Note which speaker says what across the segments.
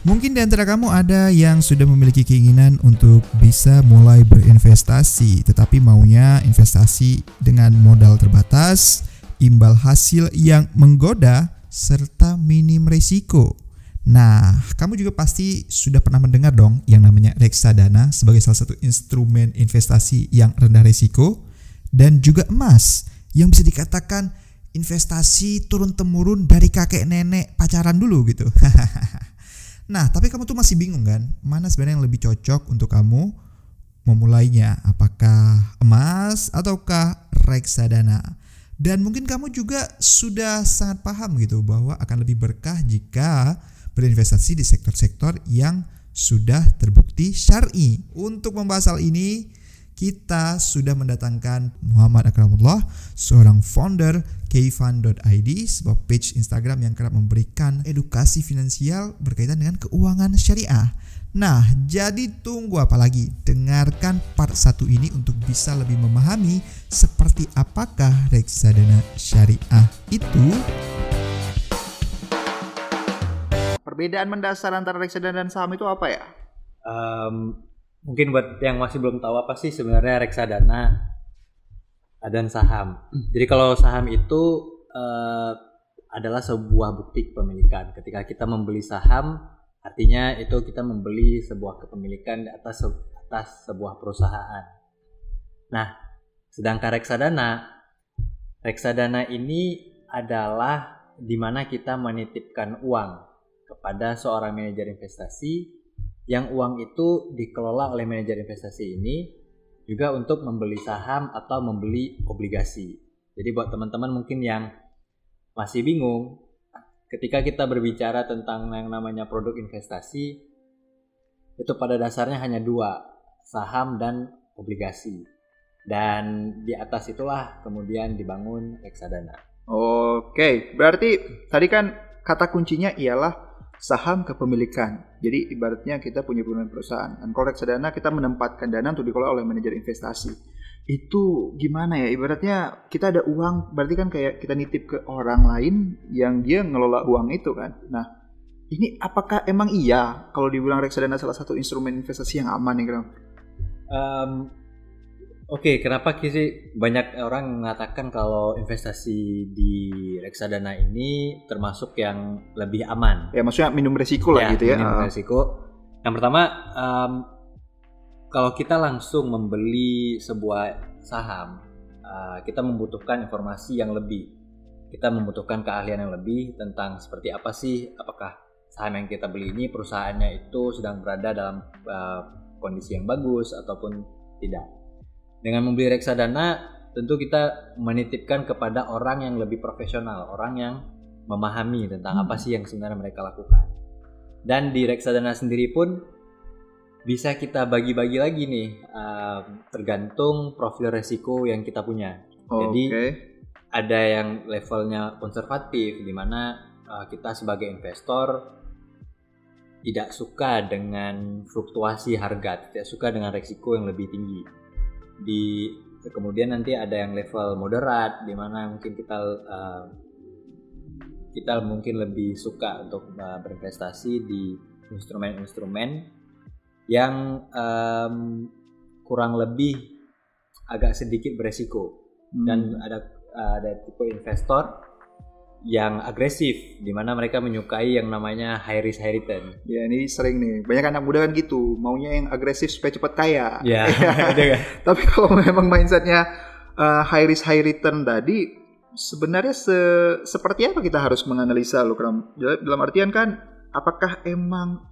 Speaker 1: Mungkin di antara kamu ada yang sudah memiliki keinginan untuk bisa mulai berinvestasi, tetapi maunya investasi dengan modal terbatas, imbal hasil yang menggoda, serta minim risiko. Nah, kamu juga pasti sudah pernah mendengar dong yang namanya reksadana sebagai salah satu instrumen investasi yang rendah risiko dan juga emas yang bisa dikatakan investasi turun temurun dari kakek nenek pacaran dulu gitu. Nah, tapi kamu tuh masih bingung kan? Mana sebenarnya yang lebih cocok untuk kamu memulainya? Apakah emas ataukah reksadana? Dan mungkin kamu juga sudah sangat paham gitu bahwa akan lebih berkah jika berinvestasi di sektor-sektor yang sudah terbukti syar'i. Untuk membahas hal ini, kita sudah mendatangkan Muhammad Akramullah, seorang founder kfund.id, sebuah page Instagram yang kerap memberikan edukasi finansial berkaitan dengan keuangan syariah. Nah, jadi tunggu apa lagi? Dengarkan part satu ini untuk bisa lebih memahami seperti apakah reksadana syariah itu.
Speaker 2: Perbedaan mendasar antara reksadana dan saham itu apa ya?
Speaker 3: Um, mungkin buat yang masih belum tahu apa sih sebenarnya reksadana dan saham. Jadi kalau saham itu uh, adalah sebuah bukti kepemilikan. Ketika kita membeli saham, artinya itu kita membeli sebuah kepemilikan atas atas sebuah perusahaan. Nah, sedangkan reksadana, reksadana ini adalah di mana kita menitipkan uang kepada seorang manajer investasi yang uang itu dikelola oleh manajer investasi ini juga untuk membeli saham atau membeli obligasi. Jadi buat teman-teman mungkin yang masih bingung ketika kita berbicara tentang yang namanya produk investasi itu pada dasarnya hanya dua, saham dan obligasi. Dan di atas itulah kemudian dibangun reksadana.
Speaker 2: Oke, berarti tadi kan kata kuncinya ialah saham kepemilikan. Jadi ibaratnya kita punya perusahaan. Dan kalau reksadana kita menempatkan dana untuk dikelola oleh manajer investasi. Itu gimana ya? Ibaratnya kita ada uang, berarti kan kayak kita nitip ke orang lain yang dia ngelola uang itu kan. Nah, ini apakah emang iya kalau dibilang reksadana salah satu instrumen investasi yang aman nih, Gram?
Speaker 3: Um, Oke, okay, kenapa sih banyak orang mengatakan kalau investasi di reksadana ini termasuk yang lebih aman?
Speaker 2: Ya, maksudnya minum resiko lah ya, gitu ya.
Speaker 3: Minum uh. resiko. Yang pertama, um, kalau kita langsung membeli sebuah saham, uh, kita membutuhkan informasi yang lebih. Kita membutuhkan keahlian yang lebih tentang seperti apa sih, apakah saham yang kita beli ini perusahaannya itu sedang berada dalam uh, kondisi yang bagus ataupun tidak dengan membeli reksadana tentu kita menitipkan kepada orang yang lebih profesional, orang yang memahami tentang hmm. apa sih yang sebenarnya mereka lakukan. Dan di reksadana sendiri pun bisa kita bagi-bagi lagi nih, uh, tergantung profil resiko yang kita punya.
Speaker 2: Oh,
Speaker 3: Jadi okay. ada yang levelnya konservatif, di mana uh, kita sebagai investor tidak suka dengan fluktuasi harga, tidak suka dengan resiko yang lebih tinggi di kemudian nanti ada yang level moderat di mana mungkin kita uh, kita mungkin lebih suka untuk uh, berinvestasi di instrumen-instrumen yang um, kurang lebih agak sedikit beresiko hmm. dan ada ada tipe investor yang agresif di mana mereka menyukai yang namanya high risk high return.
Speaker 2: Ya ini sering nih banyak anak muda kan gitu maunya yang agresif supaya cepat kaya.
Speaker 3: Ya.
Speaker 2: kan? Tapi kalau memang mindsetnya uh, high risk high return tadi sebenarnya se seperti apa kita harus menganalisa lo dalam artian kan apakah emang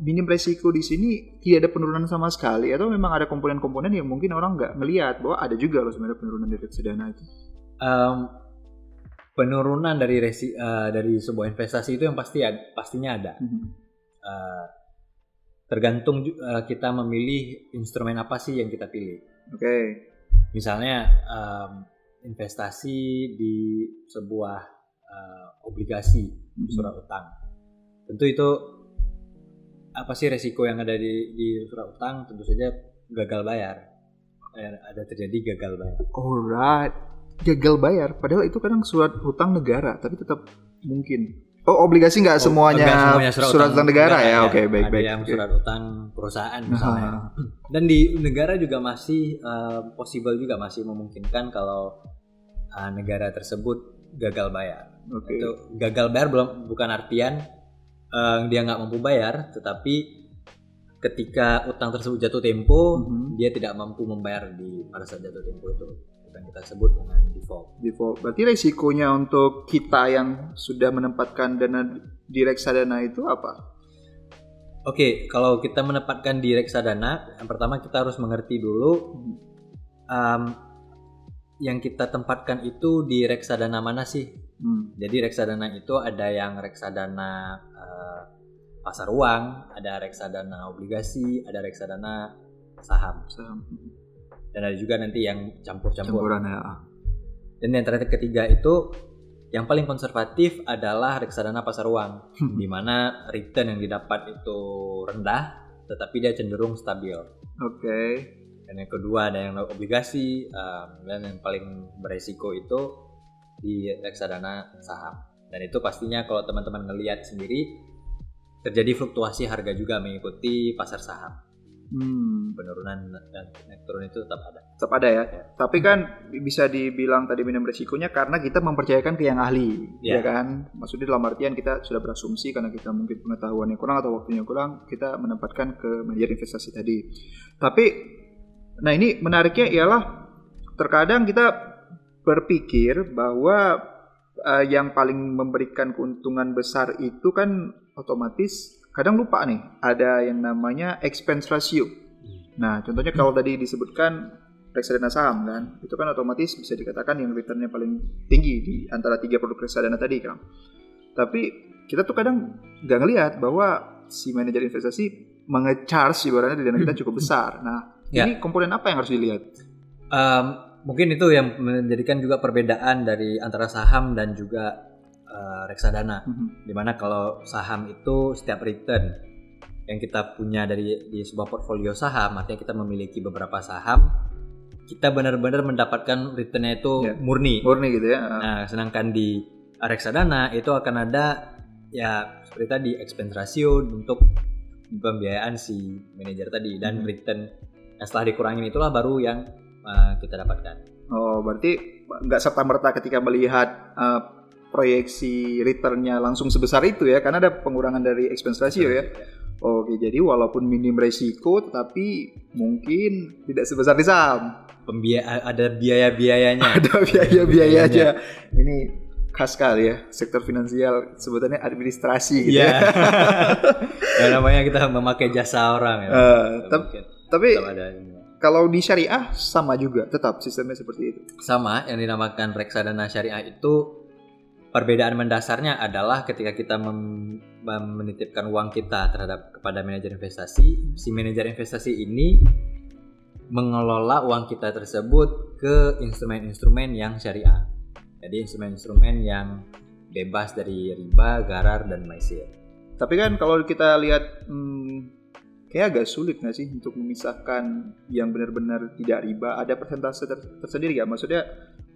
Speaker 2: minim resiko di sini tidak ada penurunan sama sekali atau memang ada komponen-komponen yang mungkin orang nggak ngelihat bahwa ada juga loh sebenarnya penurunan dari reksadana itu.
Speaker 3: Um, penurunan dari resi uh, dari sebuah investasi itu yang pasti ada, pastinya ada. Mm-hmm. Uh, tergantung uh, kita memilih instrumen apa sih yang kita pilih.
Speaker 2: Oke. Okay.
Speaker 3: Misalnya um, investasi di sebuah uh, obligasi mm-hmm. surat utang. Tentu itu apa sih resiko yang ada di, di surat utang? Tentu saja gagal bayar. Ada terjadi gagal bayar.
Speaker 2: Alright gagal bayar padahal itu kadang surat hutang negara tapi tetap mungkin Oh, obligasi nggak
Speaker 3: Oh,
Speaker 2: semuanya,
Speaker 3: semuanya
Speaker 2: surat, utang negara ya? Oke, baik,
Speaker 3: ada
Speaker 2: baik.
Speaker 3: yang
Speaker 2: Oke.
Speaker 3: surat utang perusahaan misalnya.
Speaker 2: Ah.
Speaker 3: Dan di negara juga masih eh, possible juga masih memungkinkan kalau eh, negara tersebut gagal bayar.
Speaker 2: Oke.
Speaker 3: Itu gagal bayar belum bukan artian eh, dia nggak mampu bayar, tetapi ketika utang tersebut jatuh tempo,
Speaker 2: Mhm.
Speaker 3: dia tidak mampu membayar di pada saat jatuh tempo itu. Yang kita sebut dengan default.
Speaker 2: Default. Berarti resikonya untuk kita yang sudah menempatkan dana di reksadana itu apa?
Speaker 3: Oke, kalau kita menempatkan di reksadana, yang pertama kita harus mengerti dulu um, yang kita tempatkan itu di reksadana mana sih?
Speaker 2: Hmm.
Speaker 3: Jadi reksadana itu ada yang reksadana eh, pasar uang, ada reksadana obligasi, ada reksadana saham,
Speaker 2: Saham.
Speaker 3: Dan ada juga nanti yang campur-campur.
Speaker 2: Campuran ya.
Speaker 3: Dan yang terakhir ketiga itu yang paling konservatif adalah reksadana pasar uang, di mana return yang didapat itu rendah, tetapi dia cenderung stabil.
Speaker 2: Oke.
Speaker 3: Dan yang kedua ada yang obligasi, um, dan yang paling beresiko itu di reksadana saham. Dan itu pastinya kalau teman-teman ngelihat sendiri terjadi fluktuasi harga juga mengikuti pasar saham.
Speaker 2: Hmm.
Speaker 3: Penurunan dan naik turun itu tetap ada.
Speaker 2: Tetap ada ya.
Speaker 3: Ya.
Speaker 2: Tapi kan bisa dibilang tadi minimum resikonya karena kita mempercayakan ke yang ahli, ya,
Speaker 3: Ya.
Speaker 2: kan? Maksudnya dalam artian kita sudah berasumsi karena kita mungkin pengetahuannya kurang atau waktunya kurang, kita menempatkan ke manajer investasi tadi. Tapi, nah ini menariknya ialah terkadang kita berpikir bahwa eh, yang paling memberikan keuntungan besar itu kan otomatis kadang lupa nih ada yang namanya expense ratio. Nah, contohnya kalau tadi disebutkan reksadana saham kan, itu kan otomatis bisa dikatakan yang returnnya paling tinggi di antara tiga produk reksadana tadi kan. Tapi kita tuh kadang nggak ngelihat bahwa si manajer investasi mengecharge ibaratnya di dana kita cukup besar. Nah,
Speaker 3: Ya.
Speaker 2: ini komponen apa yang harus dilihat?
Speaker 3: Um, mungkin itu yang menjadikan juga perbedaan dari antara saham dan juga uh, reksadana.
Speaker 2: Mhm.
Speaker 3: Di mana kalau saham itu setiap return yang kita punya dari di sebuah portfolio saham, artinya kita memiliki beberapa saham, kita benar-benar mendapatkan returnnya itu
Speaker 2: Ya.
Speaker 3: murni.
Speaker 2: Murni gitu ya.
Speaker 3: Nah, sedangkan di reksadana itu akan ada ya seperti tadi expense ratio untuk pembiayaan si manajer tadi dan
Speaker 2: Hmm.
Speaker 3: return yang setelah dikurangin itulah baru yang uh, kita dapatkan.
Speaker 2: Oh, berarti nggak serta merta ketika melihat uh, proyeksi returnnya langsung sebesar itu ya, karena ada pengurangan dari expense ratio ya. Oke, jadi walaupun minim resiko, tetapi mungkin tidak sebesar di saham.
Speaker 3: Pembiaya ada biaya-biayanya.
Speaker 2: Ada biaya-biaya aja. Ini khas sekali ya, sektor finansial sebutannya administrasi gitu
Speaker 3: Iya.
Speaker 2: ya.
Speaker 3: ya namanya kita memakai jasa orang ya. Mungkin
Speaker 2: tapi kalau di syariah sama juga, tetap sistemnya seperti itu.
Speaker 3: sama yang dinamakan reksadana syariah itu perbedaan mendasarnya adalah ketika kita mem- menitipkan uang kita terhadap kepada manajer investasi, si manajer investasi ini mengelola uang kita tersebut ke instrumen-instrumen yang syariah. Jadi instrumen-instrumen yang bebas dari riba, garar, dan maisir.
Speaker 2: Tapi kan kalau kita lihat hmm, kayak agak sulit nggak sih untuk memisahkan yang benar-benar tidak riba. Ada persentase ter- tersendiri ya. Maksudnya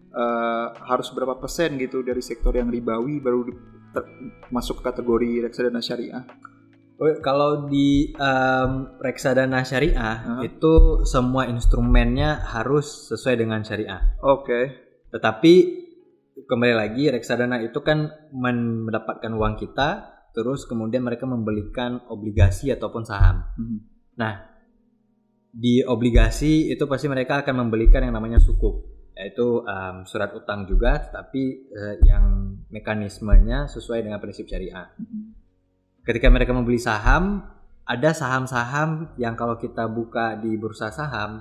Speaker 2: eh, harus berapa persen gitu dari sektor yang ribawi baru di- ter- masuk ke kategori reksadana syariah.
Speaker 3: Oh, Kalau di em, reksadana syariah
Speaker 2: Hah?
Speaker 3: itu semua instrumennya harus sesuai dengan syariah.
Speaker 2: Oke.
Speaker 3: Tetapi kembali lagi reksadana itu kan men- mendapatkan uang kita, terus kemudian mereka membelikan obligasi ataupun saham.
Speaker 2: Hmm.
Speaker 3: Di obligasi itu pasti mereka akan membelikan yang namanya sukuk, yaitu em, surat utang juga, tetapi eh, yang mekanismenya sesuai dengan prinsip syariah. Ketika mereka membeli saham, ada saham-saham yang kalau kita buka di bursa saham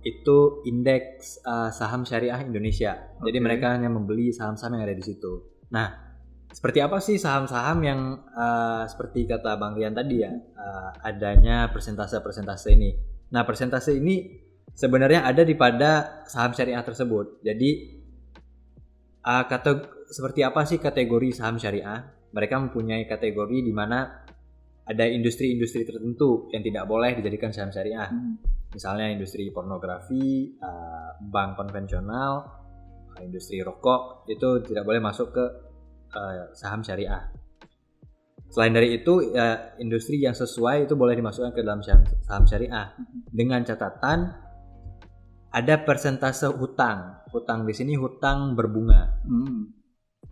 Speaker 3: itu indeks uh, saham syariah Indonesia. Jadi
Speaker 2: Oke.
Speaker 3: mereka hanya membeli saham-saham yang ada di situ. Nah, seperti apa sih saham-saham yang uh, seperti kata Bang Rian tadi ya, uh, adanya persentase-persentase ini. Nah, persentase ini sebenarnya ada di pada saham syariah tersebut. Jadi uh, kata seperti apa sih kategori saham syariah? Mereka mempunyai kategori di mana ada industri-industri tertentu yang tidak boleh dijadikan saham syariah.
Speaker 2: Hmm.
Speaker 3: Misalnya industri pornografi, uh, bank konvensional, uh, industri rokok itu tidak boleh masuk ke uh, saham syariah. Selain dari itu, ya, industri yang sesuai itu boleh dimasukkan ke dalam saham, saham syariah dengan catatan ada persentase hutang. Hutang di sini hutang berbunga
Speaker 2: Hmm,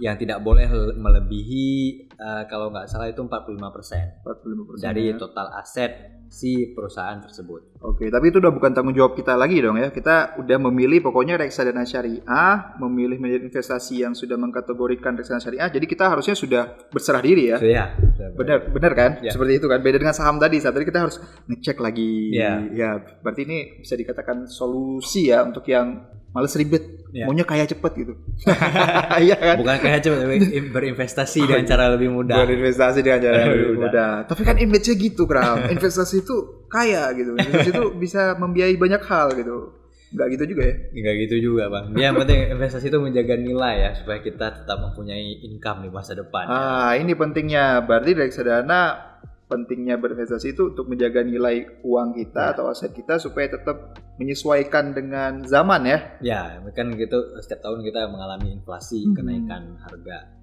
Speaker 3: yang tidak boleh melebihi eh, kalau nggak salah itu 45%
Speaker 2: 45%
Speaker 3: dari
Speaker 2: ya.
Speaker 3: total aset si perusahaan tersebut.
Speaker 2: Oke, tapi itu udah bukan tanggung jawab kita lagi dong ya. Kita udah memilih pokoknya reksadana syariah, memilih manajer investasi yang sudah mengkategorikan reksadana syariah. Jadi kita harusnya sudah berserah diri ya.
Speaker 3: So, ya,
Speaker 2: Benar, benar kan?
Speaker 3: Ya.
Speaker 2: Seperti itu kan. Beda dengan saham tadi. Saat tadi kita harus ngecek lagi.
Speaker 3: Ya.
Speaker 2: Ya, berarti ini bisa dikatakan solusi ya untuk yang males ribet,
Speaker 3: Ya.
Speaker 2: maunya kaya cepet gitu. Iya kan?
Speaker 3: Bukan kayak cuma berinvestasi dengan cara lebih mudah.
Speaker 2: Berinvestasi dengan cara
Speaker 3: Lebih
Speaker 2: lebih
Speaker 3: mudah.
Speaker 2: mudah. Tapi kan image-nya gitu, Kram. Investasi itu kaya gitu. Investasi itu bisa membiayai banyak hal gitu. Enggak gitu juga ya.
Speaker 3: Enggak gitu juga bang. Yang penting investasi itu menjaga nilai ya supaya kita tetap mempunyai income di masa depan. ya.
Speaker 2: Ah, ini pentingnya. Berarti reksadana pentingnya berinvestasi itu untuk menjaga nilai uang kita
Speaker 3: Ya.
Speaker 2: atau aset kita supaya tetap menyesuaikan dengan zaman ya.
Speaker 3: Ya, kan gitu setiap tahun kita mengalami inflasi,
Speaker 2: Hmm.
Speaker 3: kenaikan harga.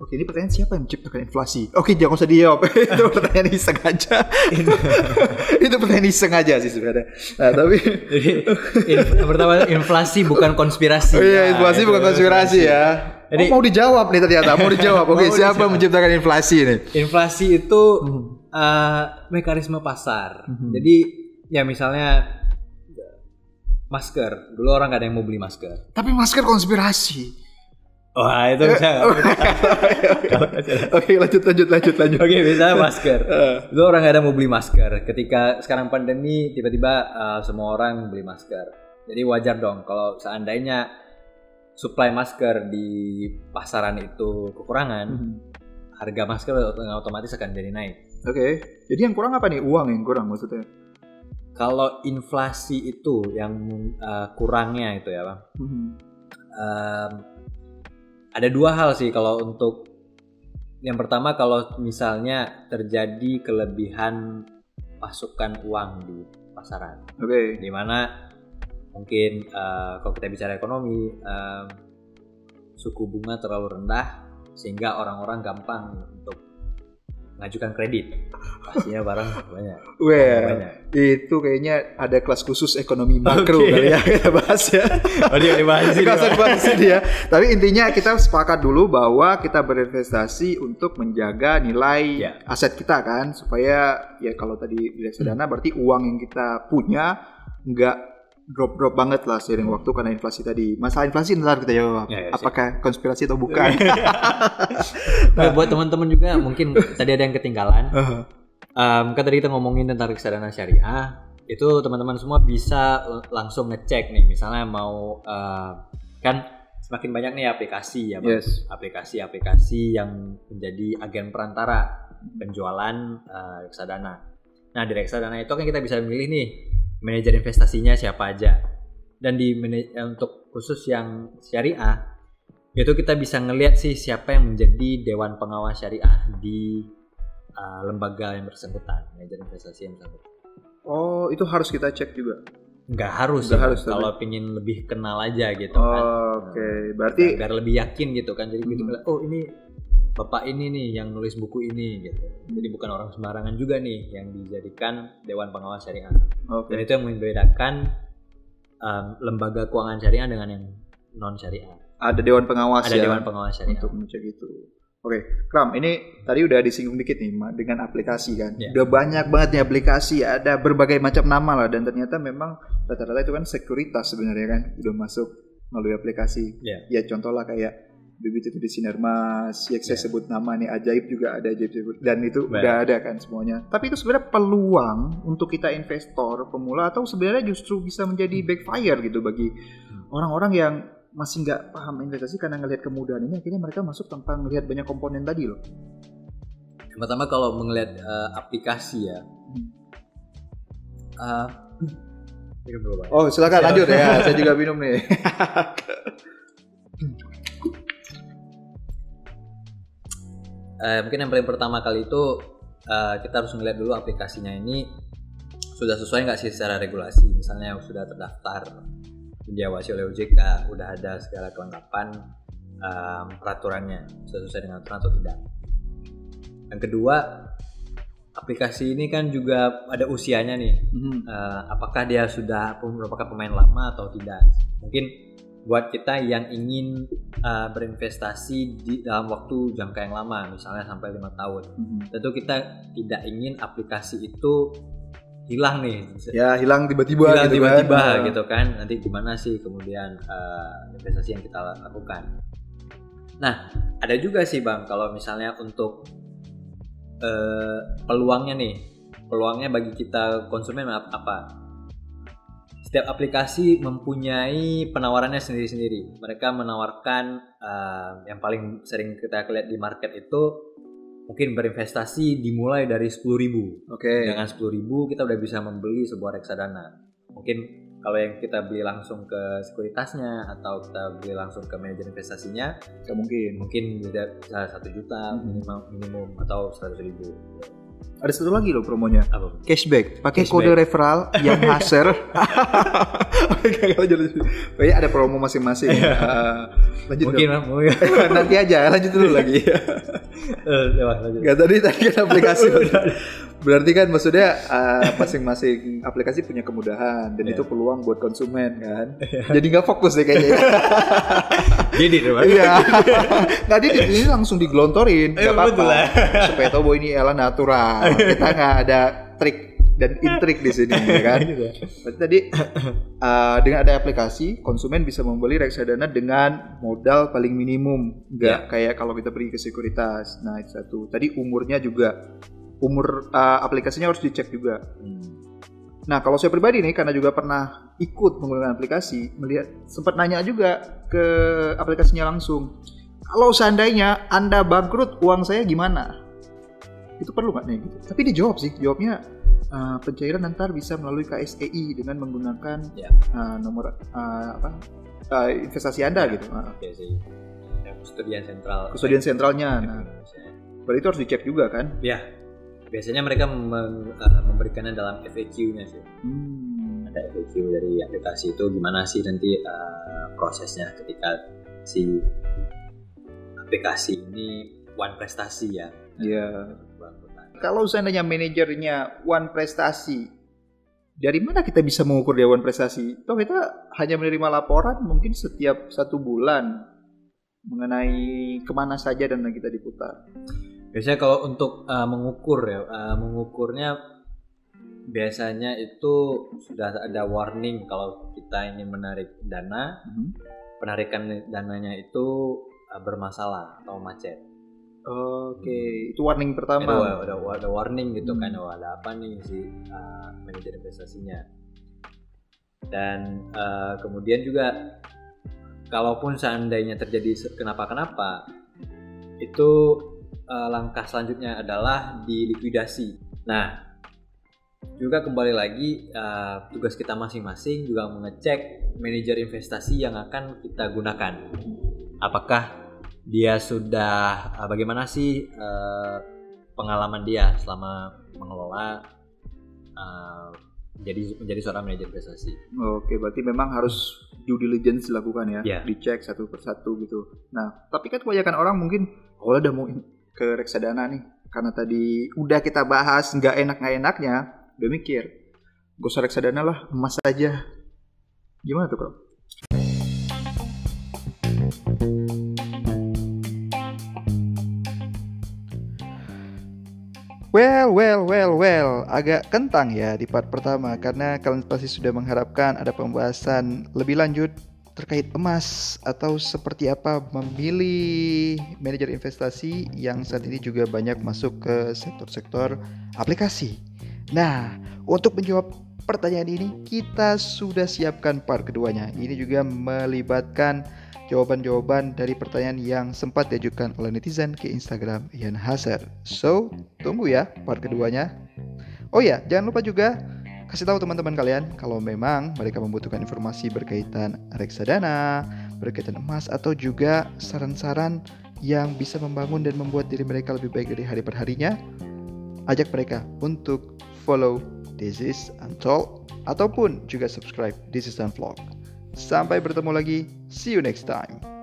Speaker 2: Oke, ini pertanyaan siapa yang menciptakan inflasi? Oke, jangan usah dijawab. itu pertanyaan iseng aja. itu pertanyaan iseng aja sih sebenarnya. Nah, tapi
Speaker 3: Jadi in- pertama inflasi bukan konspirasi.
Speaker 2: Oh iya,
Speaker 3: Ya,
Speaker 2: inflasi
Speaker 3: itu
Speaker 2: bukan konspirasi ya.
Speaker 3: Jadi-
Speaker 2: oh, mau dijawab nih ternyata, mau dijawab. Oke,
Speaker 3: Mau
Speaker 2: siapa
Speaker 3: dijawab.
Speaker 2: menciptakan inflasi ini?
Speaker 3: Inflasi itu eh, mekanisme pasar.
Speaker 2: Mhm.
Speaker 3: Jadi ya misalnya masker. Dulu orang gak ada yang mau beli masker.
Speaker 2: Tapi masker konspirasi.
Speaker 3: Wah itu bisa.
Speaker 2: Oke, lanjut lanjut lanjut lanjut.
Speaker 3: Oke, misalnya masker.
Speaker 2: Eh.
Speaker 3: Dulu orang gak ada mau beli masker. Ketika sekarang pandemi, tiba-tiba uh, semua orang beli masker. Jadi wajar dong kalau seandainya supply masker di pasaran itu kekurangan,
Speaker 2: Mhm.
Speaker 3: harga masker otomatis akan jadi naik.
Speaker 2: Oke, jadi yang kurang apa nih? Uang yang kurang maksudnya?
Speaker 3: Kalau inflasi itu yang uh, kurangnya itu ya, bang.
Speaker 2: Mhm.
Speaker 3: Um, ada dua hal sih kalau untuk yang pertama kalau misalnya terjadi kelebihan pasukan uang di pasaran.
Speaker 2: Oke,
Speaker 3: di mana mungkin eh, kalau kita bicara ekonomi em, suku bunga terlalu rendah sehingga orang-orang gampang untuk mengajukan kredit pastinya barang banyak
Speaker 2: well,
Speaker 3: banyak
Speaker 2: itu kayaknya ada kelas khusus ekonomi makro
Speaker 3: Oke.
Speaker 2: kali ya kita bahas ya.
Speaker 3: oh dia dibahas
Speaker 2: Kelas dibahas ini ya. Tapi intinya kita sepakat dulu bahwa kita berinvestasi untuk menjaga nilai
Speaker 3: Ya.
Speaker 2: aset kita kan supaya ya kalau tadi di reksadana berarti uang yang kita punya nggak drop-drop banget lah seiring waktu karena inflasi tadi. Masalah inflasi ntar kita jawab.
Speaker 3: Ya, ya, siap.
Speaker 2: Apakah konspirasi atau bukan?
Speaker 3: Nah, buat teman-teman juga mungkin tadi ada yang ketinggalan
Speaker 2: Aha.
Speaker 3: Em, kan tadi kita ngomongin tentang reksadana syariah itu teman-teman semua bisa langsung ngecek nih misalnya mau eh, kan semakin banyak nih aplikasi ya
Speaker 2: yes.
Speaker 3: aplikasi-aplikasi yang menjadi agen perantara penjualan eh, reksadana. Nah di reksadana itu kan kita bisa memilih nih manajer investasinya siapa aja. Dan di eh, untuk khusus yang syariah itu kita bisa ngelihat sih siapa yang menjadi dewan pengawas syariah di eh, lembaga yang bersangkutan, manajer investasi yang bersangkutan.
Speaker 2: Oh, itu harus kita cek juga.
Speaker 3: Nggak harus
Speaker 2: Nggak harus, tapi-
Speaker 3: kalau pingin lebih kenal aja gitu
Speaker 2: Oh,
Speaker 3: kan.
Speaker 2: Oke, berarti
Speaker 3: biar lebih yakin gitu kan jadi begitu
Speaker 2: Hmm.
Speaker 3: ngeliat, oh ini bapak ini nih yang nulis buku ini gitu jadi bukan orang sembarangan juga nih yang dijadikan dewan pengawas syariah
Speaker 2: oke.
Speaker 3: dan itu yang membedakan um, lembaga keuangan syariah dengan yang non syariah
Speaker 2: Ada dewan pengawas
Speaker 3: ada
Speaker 2: ya
Speaker 3: dewan pengawas syariah
Speaker 2: untuk mengecek itu. Oke, Kram, ini tadi udah disinggung dikit nih Ma, dengan aplikasi kan.
Speaker 3: Ya.
Speaker 2: Udah banyak banget nih aplikasi, ada berbagai macam nama lah dan ternyata memang rata-rata itu kan sekuritas sebenarnya kan, udah masuk melalui aplikasi.
Speaker 3: Ya.
Speaker 2: Ya contoh lah kayak Bibit itu di Sinarmas, ya saya
Speaker 3: Ya.
Speaker 2: sebut nama nih ajaib juga ada ajaib sebut dan itu
Speaker 3: Baik.
Speaker 2: udah ada kan semuanya. Tapi itu sebenarnya peluang untuk kita investor pemula atau sebenarnya justru bisa menjadi backfire gitu bagi orang-orang yang masih nggak paham investasi karena ngelihat kemudahan ini akhirnya mereka masuk tanpa ngelihat banyak komponen tadi loh.
Speaker 3: yang pertama kalau melihat uh, aplikasi ya uh, minum dulu, Bang.
Speaker 2: Oh silakan lanjut ya, saya juga minum nih.
Speaker 3: Eh, mungkin yang paling pertama kali itu eh, kita harus melihat dulu aplikasinya ini sudah sesuai nggak sih secara regulasi misalnya sudah terdaftar diawasi oleh OJK udah ada segala kelengkapan em, peraturannya sudah sesuai dengan aturan atau tidak Yang kedua, aplikasi ini kan juga ada usianya nih.
Speaker 2: Mhm.
Speaker 3: Eh, apakah dia sudah merupakan pemain lama atau tidak? Mungkin buat kita yang ingin eh, berinvestasi di dalam waktu jangka yang lama, misalnya sampai lima tahun,
Speaker 2: Mhm.
Speaker 3: tentu kita tidak ingin aplikasi itu hilang nih.
Speaker 2: Ya hilang tiba-tiba
Speaker 3: hilang
Speaker 2: gitu
Speaker 3: tiba-tiba
Speaker 2: kan.
Speaker 3: gitu kan nanti gimana sih kemudian eh, investasi yang kita lakukan nah ada juga sih bang kalau misalnya untuk eh, peluangnya nih peluangnya bagi kita konsumen ap- apa setiap aplikasi mempunyai penawarannya sendiri-sendiri mereka menawarkan eh, yang paling sering kita lihat di market itu mungkin berinvestasi dimulai dari 10.000
Speaker 2: Oke.
Speaker 3: dengan 10.000 kita udah bisa membeli sebuah reksadana. Mungkin kalau yang kita beli langsung ke sekuritasnya atau kita beli langsung ke manajer investasinya,
Speaker 2: mungkin.
Speaker 3: mungkin bisa bisa satu juta
Speaker 2: Hmm.
Speaker 3: minimal minimum atau seratus ribu.
Speaker 2: Ada satu lagi loh promonya.
Speaker 3: Apa?
Speaker 2: Cashback. Pakai kode referral yang haser. Kayaknya ada promo masing-masing. Eh, lanjut
Speaker 3: Mungkin
Speaker 2: dong.
Speaker 3: mungkin.
Speaker 2: Nanti aja, lanjut dulu lagi.
Speaker 3: Eh, lanjut.
Speaker 2: Gak tadi tadi kan aplikasi. Berarti kan maksudnya uh, masing-masing aplikasi punya kemudahan dan
Speaker 3: Iya.
Speaker 2: itu peluang buat konsumen kan. Jadi nggak fokus deh kayaknya.
Speaker 3: Jadi Bang.
Speaker 2: Iya. Nggak dia ini langsung digelontorin, nggak
Speaker 3: Eh,
Speaker 2: apa-apa. Supaya tahu bahwa ini Ella natural. Kita nggak ada trik dan intrik di sini ya kan.
Speaker 3: Gitu.
Speaker 2: Berarti tadi uh, dengan ada aplikasi, konsumen bisa membeli reksadana dengan modal paling minimum, nggak kayak kalau kita pergi ke sekuritas. Nah itu satu. Tadi umurnya juga, umur uh, aplikasinya harus dicek juga.
Speaker 3: Hmm.
Speaker 2: Nah kalau saya pribadi nih, karena juga pernah ikut menggunakan aplikasi, melihat sempat nanya juga ke aplikasinya langsung. Kalau seandainya anda bangkrut, uang saya gimana? Itu perlu nggak nih? Gitu. Tapi dijawab sih, jawabnya uh, pencairan nanti bisa melalui KSEI dengan menggunakan
Speaker 3: Ya.
Speaker 2: uh, nomor uh, apa uh, investasi anda gitu. Uh,
Speaker 3: Oke sih. Yang Kustodian sentral.
Speaker 2: Kustodian sentralnya. Nah,
Speaker 3: Indonesia.
Speaker 2: berarti itu harus dicek juga kan?
Speaker 3: Ya. Biasanya mereka mem- eh, memberikannya dalam FAQ-nya sih.
Speaker 2: Hmm.
Speaker 3: ada FAQ dari aplikasi itu gimana sih nanti uh, prosesnya ketika si aplikasi ini one prestasi ya
Speaker 2: Iya.
Speaker 3: Bangkutan.
Speaker 2: Kalau seandainya manajernya one prestasi, dari mana kita bisa mengukur dia one prestasi? Toh kita hanya menerima laporan mungkin setiap satu bulan mengenai ke mana saja dana kita diputar.
Speaker 3: biasanya kalau untuk uh, mengukur ya uh, mengukurnya biasanya itu sudah ada warning kalau kita ingin menarik dana
Speaker 2: Mhm.
Speaker 3: penarikan dananya itu uh, bermasalah atau macet
Speaker 2: Oke, itu warning
Speaker 3: Itu
Speaker 2: pertama.
Speaker 3: ada, ada warning gitu
Speaker 2: Hmm.
Speaker 3: kan oh, ada apa nih si uh, manajer investasinya dan uh, kemudian juga kalaupun seandainya terjadi kenapa-kenapa itu uh, langkah selanjutnya adalah dilikuidasi nah juga kembali lagi uh, tugas kita masing-masing juga mengecek manajer investasi yang akan kita gunakan apakah dia sudah uh, bagaimana sih uh, pengalaman dia selama mengelola uh, menjadi menjadi seorang manajer investasi.
Speaker 2: Oke, berarti memang harus due diligence dilakukan ya,
Speaker 3: Iya.
Speaker 2: dicek satu persatu gitu. Nah, tapi kan kebanyakan orang mungkin awalnya udah mau ke reksadana nih, karena tadi udah kita bahas nggak enak nggak enaknya, udah mikir, gak usah reksadana lah, emas aja. Gimana tuh, Bro? Well, well, well, well, agak kentang ya di part pertama karena kalian pasti sudah mengharapkan ada pembahasan lebih lanjut terkait emas atau seperti apa memilih manajer investasi yang saat ini juga banyak masuk ke sektor-sektor aplikasi. Nah, untuk menjawab pertanyaan ini kita sudah siapkan part keduanya. Ini juga melibatkan jawaban-jawaban dari pertanyaan yang sempat diajukan oleh netizen ke Instagram Ian Hazard. So, tunggu ya part keduanya. Oh ya, jangan lupa juga kasih tahu teman-teman kalian kalau memang mereka membutuhkan informasi berkaitan reksadana, berkaitan emas atau juga saran-saran yang bisa membangun dan membuat diri mereka lebih baik dari hari per harinya. Ajak mereka untuk follow This is Untold ataupun juga subscribe This is Unvlog. Sampai bertemu lagi. See you next time.